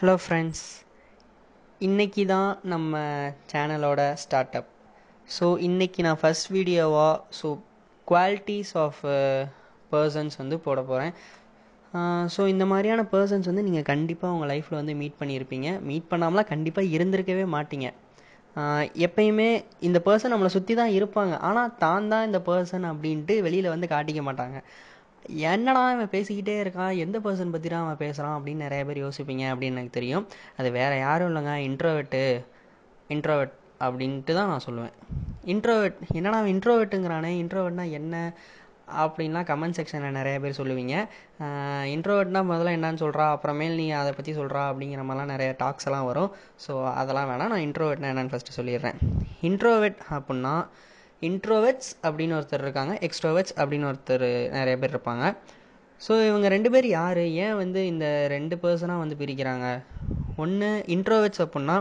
Hello friends இன்றைக்கி தான் நம்ம சேனலோட ஸ்டார்ட் அப் ஸோ இன்றைக்கி நான் ஃபஸ்ட் வீடியோவாக ஸோ குவாலிட்டிஸ் ஆஃப் பர்சன்ஸ் வந்து போட போகிறேன் ஸோ இந்த மாதிரியான பர்சன்ஸ் வந்து நீங்கள் கண்டிப்பாக உங்கள் லைஃப்பில் வந்து மீட் பண்ணியிருப்பீங்க. மீட் பண்ணாமலாம் கண்டிப்பாக இருந்திருக்கவே மாட்டீங்க. எப்பயுமே இந்த பர்சன் நம்மளை சுற்றி தான் இருப்பாங்க. ஆனால் தான் தான் இந்த பர்சன் அப்படின்ட்டு வெளியில் வந்து காட்டிக்க மாட்டாங்க. என்னடா இவன் பேசிக்கிட்டே இருக்கான்? எந்த பர்சன் பற்றி தான் அவன் பேசுகிறான் அப்படின்னு நிறைய பேர் யோசிப்பீங்க அப்படின்னு எனக்கு தெரியும். அது வேறு யாரும் இல்லைங்க. இன்ட்ரோவெட்டு இன்ட்ரோவெட் அப்படின்ட்டு தான் நான் சொல்லுவேன். இன்ட்ரோவெட் என்னடா அவன் இன்ட்ரோவெட்டுங்கிறானே இன்ட்ரோவெட்னா என்ன? அப்படின்லாம் கமெண்ட் செக்ஷனில் நிறைய பேர் சொல்லுவீங்க. இன்ட்ரோவெட்னா முதல்ல என்னன்னு சொல்கிறா அப்புறமேல் நீ அதை பற்றி சொல்கிறா அப்படிங்கிற மாதிரிலாம் நிறைய டாக்ஸ் எல்லாம் வரும். ஸோ அதெல்லாம் வேணாம். நான் இன்ட்ரோவெட்னா என்னன்னு ஃபஸ்ட்டு சொல்லிடுறேன். இன்ட்ரோவெட் அப்படின்னா இன்ட்ரோவெட்ஸ் அப்படின்னு ஒருத்தர் இருக்காங்க எக்ஸ்ட்ரோவெட்ஸ் அப்படின்னு ஒருத்தர் நிறைய பேர் இருப்பாங்க. ஸோ இவங்க ரெண்டு பேர் யார்? ஏன் வந்து இந்த ரெண்டு பர்சனாக வந்து பிரிக்கிறாங்க? ஒன்று இன்ட்ரோவெட்ஸ் அப்புடின்னா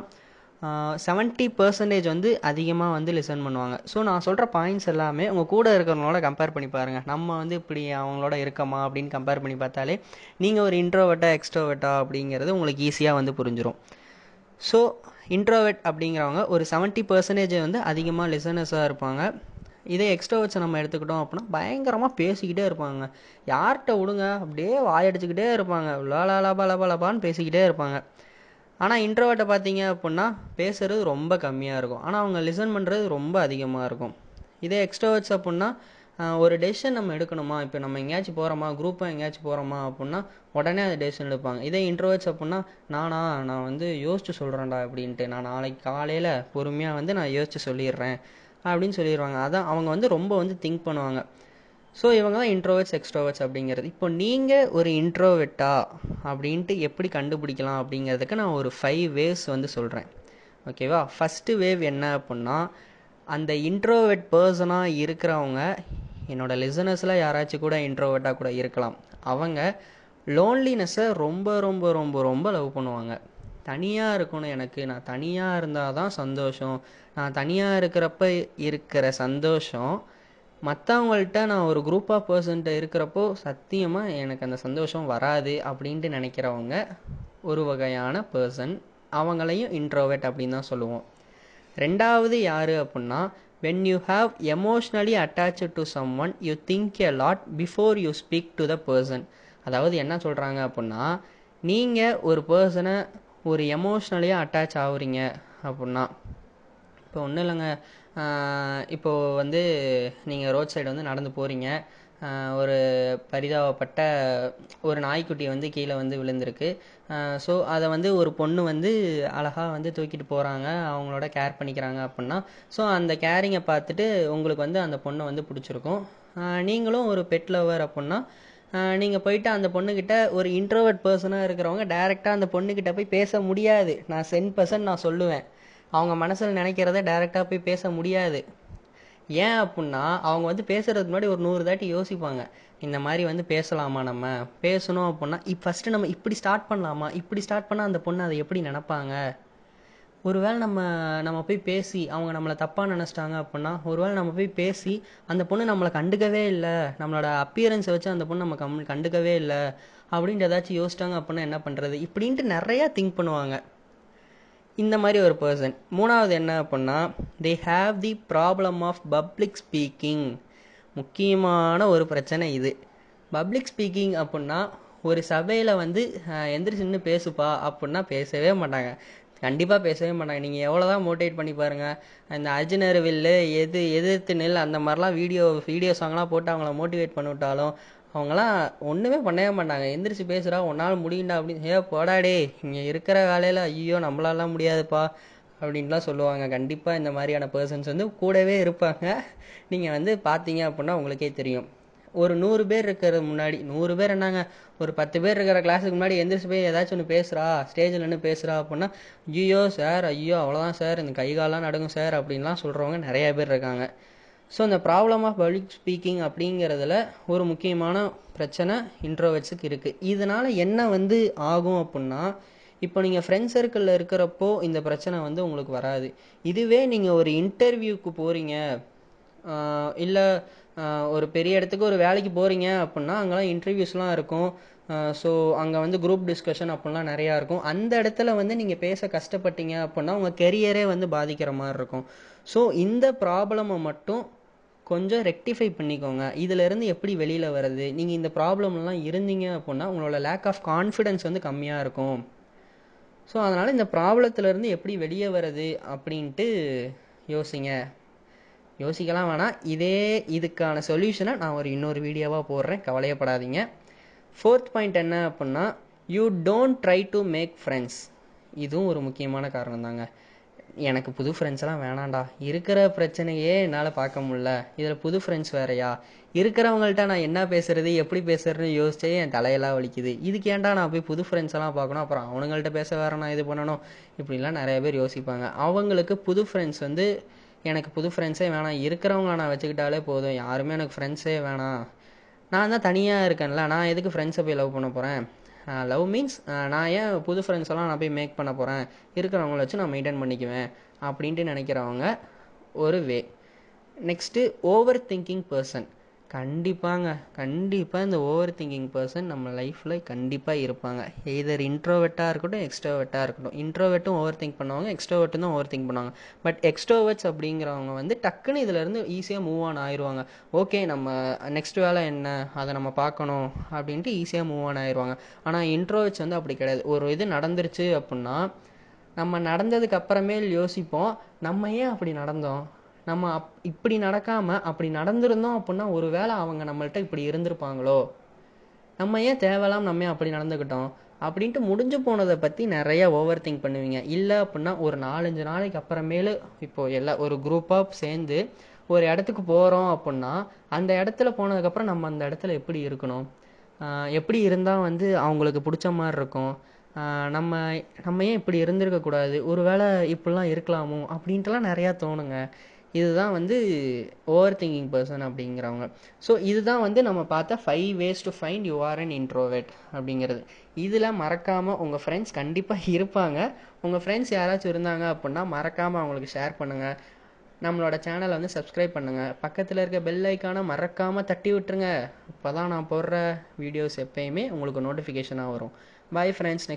செவன்ட்டி பர்சன்டேஜ் வந்து அதிகமாக வந்து லிசன் பண்ணுவாங்க. ஸோ நான் சொல்கிற பாயிண்ட்ஸ் எல்லாமே உங்கள் கூட இருக்கிறவங்களோட கம்பேர் பண்ணி பாருங்கள் நம்ம வந்து இப்படி அவங்களோட இருக்கமா அப்படின்னு கம்பேர் பண்ணி பார்த்தாலே நீங்கள் ஒரு இன்ட்ரோவெட்டா எக்ஸ்ட்ரோவெட்டா அப்படிங்கிறது உங்களுக்கு ஈஸியாக வந்து புரிஞ்சிடும் ஸோ இன்ட்ரோவெட் அப்படிங்கிறவங்க ஒரு செவன்ட்டி பர்சன்டேஜ் வந்து அதிகமாக லிசனர்ஸாக இருப்பாங்க. இதே எக்ஸ்ட்ரோவெட்ஸை நம்ம எடுத்துக்கிட்டோம் அப்படின்னா பயங்கரமாக பேசிக்கிட்டே இருப்பாங்க. யார்கிட்ட விடுங்க அப்படியே வாயடிச்சுக்கிட்டே இருப்பாங்க. லாலா லபா லபா லபான்னு பேசிக்கிட்டே இருப்பாங்க. ஆனால் இன்ட்ரோவெட்டை பார்த்தீங்க அப்படின்னா பேசுகிறது ரொம்ப கம்மியாக இருக்கும். ஆனால் அவங்க லிசன் பண்ணுறது ரொம்ப அதிகமாக இருக்கும். இதே எக்ஸ்ட்ரோவெட்ஸ் அப்படின்னா ஒரு டெசிஷன் நம்ம எடுக்கணுமா? இப்போ நம்ம எங்கேயாச்சும் போகிறோமா குரூப்பாக எங்கேயாச்சும் போகிறோமா அப்படின்னா உடனே அந்த டெசிஷன் எடுப்பாங்க. இதே இன்ட்ரோவெட்ஸ் அப்படின்னா நானா நான் வந்து யோசிச்சு சொல்கிறேன்டா அப்படின்ட்டு நான் நாளைக்கு காலையில் பொறுமையாக வந்து நான் யோசிச்சு சொல்லிடுறேன் அப்படின்னு சொல்லிடுவாங்க. அதான் அவங்க வந்து ரொம்ப வந்து திங்க் பண்ணுவாங்க. ஸோ இவங்க தான் இன்ட்ரோவர்ட்ஸ் எக்ஸ்ட்ரோவர்ட்ஸ் அப்படிங்கிறது. இப்போ நீங்கள் ஒரு இன்ட்ரோவெட்டா அப்படின்ட்டு எப்படி கண்டுபிடிக்கலாம் அப்படிங்கிறதுக்கு நான் ஒரு ஃபைவ் வேவ்ஸ் வந்து சொல்கிறேன் ஓகேவா ஃபஸ்ட்டு வேவ் என்ன அப்படின்னா அந்த இன்ட்ரோவெட் பர்சனாக இருக்கிறவங்க என்னோடய லிசனர்ஸில் யாராச்சும் கூட இன்ட்ரோவேட்டாக கூட இருக்கலாம். அவங்க லோன்லினஸ்ஸை ரொம்ப ரொம்ப ரொம்ப ரொம்ப லவ் பண்ணுவாங்க. தனியாக இருக்கணும் எனக்கு. நான் தனியாக இருந்தால் தான் சந்தோஷம். நான் தனியாக இருக்கிறப்ப இருக்கிற சந்தோஷம் மற்றவங்கள்ட்ட நான் ஒரு குரூப் ஆஃப் பர்சன்ட்ட இருக்கிறப்போ சத்தியமாக எனக்கு அந்த சந்தோஷம் வராது அப்படின்ட்டு நினைக்கிறவங்க ஒரு வகையான பர்சன் அவங்களையும் இன்ட்ரோவேட் அப்படின்னு தான் சொல்லுவோம். ரெண்டாவது யார் அப்படின்னா when you have emotionally attach to someone you think a lot before you speak to the person அதாவது என்ன சொல்கிறாங்க அப்படின்னா நீங்கள் ஒரு பர்சனை ஒரு எமோஷ்னலியாக அட்டாச் ஆகுறீங்க அப்படின்னா இப்போ ஒன்றும் இல்லைங்க இப்போது வந்து நீங்கள் ரோட் சைடு வந்து நடந்து போகிறீங்க ஒரு பரிதாபப்பட்ட ஒரு நாய்க்குட்டி வந்து கீழே வந்து விழுந்திருக்கு. ஸோ அதை வந்து ஒரு பொண்ணு வந்து அழகாக வந்து தூக்கிட்டு போகிறாங்க அவங்களோட கேர் பண்ணிக்கிறாங்க அப்படின்னா. ஸோ அந்த கேரிங்கை பார்த்துட்டு உங்களுக்கு வந்து அந்த பொண்ணை வந்து பிடிச்சிருக்கும். நீங்களும் ஒரு பெட் லவர் அப்படின்னா நீங்கள் போயிட்டு அந்த பொண்ணுக்கிட்ட ஒரு இன்ட்ரோவர்ட் பர்சனாக இருக்கிறவங்க டேரெக்டாக அந்த பொண்ணுக்கிட்ட போய் பேச முடியாது. நான் சென் பர்சன் நான் சொல்லுவேன். அவங்க மனசில் நினைக்கிறத டேரெக்டாக போய் பேச முடியாது. ஏன் அப்படின்னா அவங்க வந்து பேசுறதுக்கு முன்னாடி ஒரு நூறு தாட்டி யோசிப்பாங்க. இந்த மாதிரி வந்து பேசலாமா நம்ம? பேசணும் அப்படின்னா இப்போ ஃபஸ்ட்டு நம்ம இப்படி ஸ்டார்ட் பண்ணலாமா? இப்படி ஸ்டார்ட் பண்ணால் அந்த பொண்ணு அதை எப்படி நினைப்பாங்க? ஒருவேளை நம்ம நம்ம போய் பேசி அவங்க நம்மளை தப்பாக நினச்சிட்டாங்க அப்படின்னா ஒருவேளை நம்ம போய் பேசி அந்த பொண்ணு நம்மளை கண்டுக்கவே இல்லை. நம்மளோட அப்பியரன்ஸை வச்சு அந்த பொண்ணு நம்ம கம் கண்டுக்கவே இல்லை. அப்படின்ட்டு ஏதாச்சும் யோசிச்சிட்டாங்க அப்படின்னா என்ன பண்ணுறது இப்படின்ட்டு நிறையா திங்க் பண்ணுவாங்க. இந்த மாதிரி ஒரு பர்சன் மூணாவது என்ன அப்படின்னா they have the problem of public speaking முக்கியமான ஒரு பிரச்சனை இது. பப்ளிக் ஸ்பீக்கிங் அப்படின்னா ஒரு சபையில் வந்து எந்திரிச்சின்னு பேசுப்பா அப்படின்னா பேசவே மாட்டாங்க. கண்டிப்பாக பேசவே மாட்டாங்க. நீங்கள் எவ்வளோ தான் மோட்டிவேட் பண்ணி பாருங்கள் இந்த அர்ஜுனர் வில்லு எது எதிர்த்து நெல் அந்த மாதிரிலாம் வீடியோ வீடியோ சாங்லாம் போட்டு அவங்கள மோட்டிவேட் பண்ணி விட்டாலும் அவங்களாம் ஒன்றுமே பண்ணவே மாட்டாங்க. எந்திரிச்சு பேசுகிறா உன்னால் முடியுண்டா அப்படின்னு ஏ போடாடே இங்கே இருக்கிற வேலையில் ஐயோ நம்மளாலாம் முடியாதுப்பா அப்படின்லாம் சொல்லுவாங்க. கண்டிப்பாக இந்த மாதிரியான பர்சன்ஸ் வந்து கூடவே இருப்பாங்க. நீங்கள் வந்து பார்த்தீங்க அப்படின்னா உங்களுக்கே தெரியும். ஒரு நூறு பேர் இருக்கிறது முன்னாடி நூறு பேர் என்னங்க? ஒரு பத்து பேர் இருக்கிற கிளாஸுக்கு முன்னாடி எந்திரிச்சு போய் ஏதாச்சும் ஒன்று பேசுகிறா ஸ்டேஜில் நின்று பேசுகிறா அப்படின்னா ஐயோ சார் ஐயோ அவ்வளோதான் சார் இந்த கை காலெலாம் சார் அப்படின்லாம் சொல்கிறவங்க நிறைய பேர் இருக்காங்க. ஸோ இந்த ப்ராப்ளம் ஆஃப் பப்ளிக் ஸ்பீக்கிங் அப்படிங்கிறதுல ஒரு முக்கியமான பிரச்சனை இன்ட்ரோவெட்ஸுக்கு இருக்குது இதனால் என்ன வந்து ஆகும் அப்படின்னா இப்போ நீங்கள் ஃப்ரெண்ட்ஸ் சர்க்கிளில் இருக்கிறப்போ இந்த பிரச்சனை வந்து உங்களுக்கு வராது. இதுவே நீங்கள் ஒரு இன்டர்வியூக்கு போகிறீங்க இல்லை ஒரு பெரிய இடத்துக்கு ஒரு வேலைக்கு போகிறீங்க அப்படின்னா அங்கெல்லாம் இன்டர்வியூஸ்லாம் இருக்கும். ஸோ அங்கே வந்து குரூப் டிஸ்கஷன் அப்படிலாம் நிறையா இருக்கும். அந்த இடத்துல வந்து நீங்கள் பேச கஷ்டப்பட்டீங்க அப்படின்னா உங்கள் கெரியரே வந்து பாதிக்கிற மாதிரி இருக்கும். ஸோ இந்த ப்ராப்ளமை மட்டும் கொஞ்சம் ரெக்டிஃபை பண்ணிக்கோங்க. இதிலேருந்து எப்படி வெளியில் வர்றது? நீங்கள் இந்த ப்ராப்ளம்லாம் இருந்தீங்க அப்படின்னா உங்களோட லேக் ஆஃப் கான்ஃபிடென்ஸ் வந்து கம்மியாக இருக்கும். ஸோ அதனால் இந்த ப்ராப்ளத்துலேருந்து எப்படி வெளியே வர்றது அப்படின்ட்டு யோசிங்க. யோசிக்கலாம் வேணாம். இதே இதுக்கான சொல்யூஷனை நான் ஒரு இன்னொரு வீடியோவாக போடுறேன். கவலையப்படாதீங்க. ஃபோர்த் பாயிண்ட் என்ன அப்படின்னா you don't try to make friends இதுவும் ஒரு முக்கியமான காரணம் தாங்க எனக்கு புது ஃப்ரெண்ட்ஸ்லாம் வேணாண்டா இருக்கிற பிரச்சனையே என்னால் பார்க்க முடில இதில் புது ஃப்ரெண்ட்ஸ் வேறையா? இருக்கிறவங்கள்ட்ட நான் என்ன பேசுறது எப்படி பேசுறதுன்னு யோசிச்சே என் தலையெல்லாம் வலிக்குது. இதுக்கு ஏன்டா நான் போய் புது ஃப்ரெண்ட்ஸ் எல்லாம் பார்க்கணும்? அப்புறம் அவனுங்கள்ட்ட பேச வேற நான் இது பண்ணணும்? இப்படிலாம் நிறைய பேர் யோசிப்பாங்க. அவங்களுக்கு புது ஃப்ரெண்ட்ஸ் வந்து எனக்கு புது ஃப்ரெண்ட்ஸே வேணாம். இருக்கிறவங்கள நான் வச்சுக்கிட்டாலே போதும். யாருமே எனக்கு ஃப்ரெண்ட்ஸே வேணாம். நான் தான் தனியாக இருக்கேன்ல. நான் எதுக்கு ஃப்ரெண்ட்ஸை போய் லவ் பண்ண போகிறேன் லவ் மீன்ஸ் நான் ஏன் புது ஃப்ரெண்ட்ஸ் எல்லாம் நான் போய் மேக் பண்ண போகிறேன் இருக்கிறவங்கள வச்சு நான் மெயின்டைன் பண்ணிக்குவேன் அப்படின்ட்டு நினைக்கிறவங்க ஒரு way next over thinking person கண்டிப்பாங்க. கண்டிப்பாக இந்த ஓவர் திங்கிங் பர்சன் நம்ம லைஃப்பில் கண்டிப்பாக இருப்பாங்க. எதர் இன்ட்ரோவெட்டாக இருக்கட்டும் எக்ஸ்ட்ரோவெட்டாக இருக்கட்டும். இன்ட்ரோவெட்டும் ஓவர் திங்க் பண்ணுவாங்க எக்ஸ்ட்ரோவெட்டும் தான் ஓவர் திங்க் பண்ணுவாங்க. பட் எக்ஸ்ட்ரோவெட்ஸ் அப்படிங்கிறவங்க வந்து டக்குன்னு இதுலேருந்து ஈஸியாக மூவ் ஆன் ஆயிடுவாங்க ஓகே நம்ம நெக்ஸ்ட் வேலை என்ன? அதை நம்ம பார்க்கணும் அப்படின்ட்டு ஈஸியாக மூவ் ஆன் ஆயிடுவாங்க ஆனால் இன்ட்ரோவெட்ஸ் வந்து அப்படி கிடையாது. ஒரு இது நடந்துருச்சு அப்படின்னா நம்ம நடந்ததுக்கு அப்புறமேல் யோசிப்போம் நம்ம ஏன் அப்படி நடந்தோம்? நம்ம அப் இப்படி நடக்காமல் அப்படி நடந்திருந்தோம் அப்படின்னா ஒரு வேளை அவங்க நம்மள்ட்ட இப்படி இருந்திருப்பாங்களோ? நம்ம ஏன் தேவையில்லாம நம்ம ஏன் அப்படி நடந்துக்கிட்டோம்? அப்படின்ட்டு முடிஞ்சு போனதை பற்றி நிறைய ஓவர் திங்க் பண்ணுவீங்க. இல்லை அப்படின்னா ஒரு நாலஞ்சு நாளைக்கு அப்புறமேலு இப்போது எல்லா ஒரு குரூப்பாக சேர்ந்து ஒரு இடத்துக்கு போகிறோம் அப்படின்னா அந்த இடத்துல போனதுக்கப்புறம் நம்ம அந்த இடத்துல எப்படி இருக்கணும்? எப்படி இருந்தால் வந்து அவங்களுக்கு பிடிச்ச மாதிரி இருக்கும்? நம்ம நம்ம ஏன் இப்படி இருந்திருக்கக்கூடாது? ஒரு வேளை இப்படிலாம் இருக்கலாமோ? அப்படின்ட்டுலாம் நிறையா தோணுங்க. இதுதான் வந்து ஓவர் திங்கிங் பர்சன் அப்படிங்கிறவங்க. ஸோ இதுதான் வந்து நம்ம பார்த்த five ways to find you are an introvert அப்படிங்கிறது. இதில் மறக்காமல் உங்கள் ஃப்ரெண்ட்ஸ் கண்டிப்பாக இருப்பாங்க. உங்கள் ஃப்ரெண்ட்ஸ் யாராச்சும் இருந்தாங்க அப்படின்னா மறக்காமல் அவங்களுக்கு ஷேர் பண்ணுங்கள் நம்மளோட சேனலை வந்து சப்ஸ்கிரைப் பண்ணுங்கள் பக்கத்தில் இருக்க பெல் ஐக்கானை மறக்காமல் தட்டி விட்டுருங்க. இப்போ தான் நான் போடுற வீடியோஸ் எப்பயுமே உங்களுக்கு நோட்டிஃபிகேஷனாக வரும். Bye friends next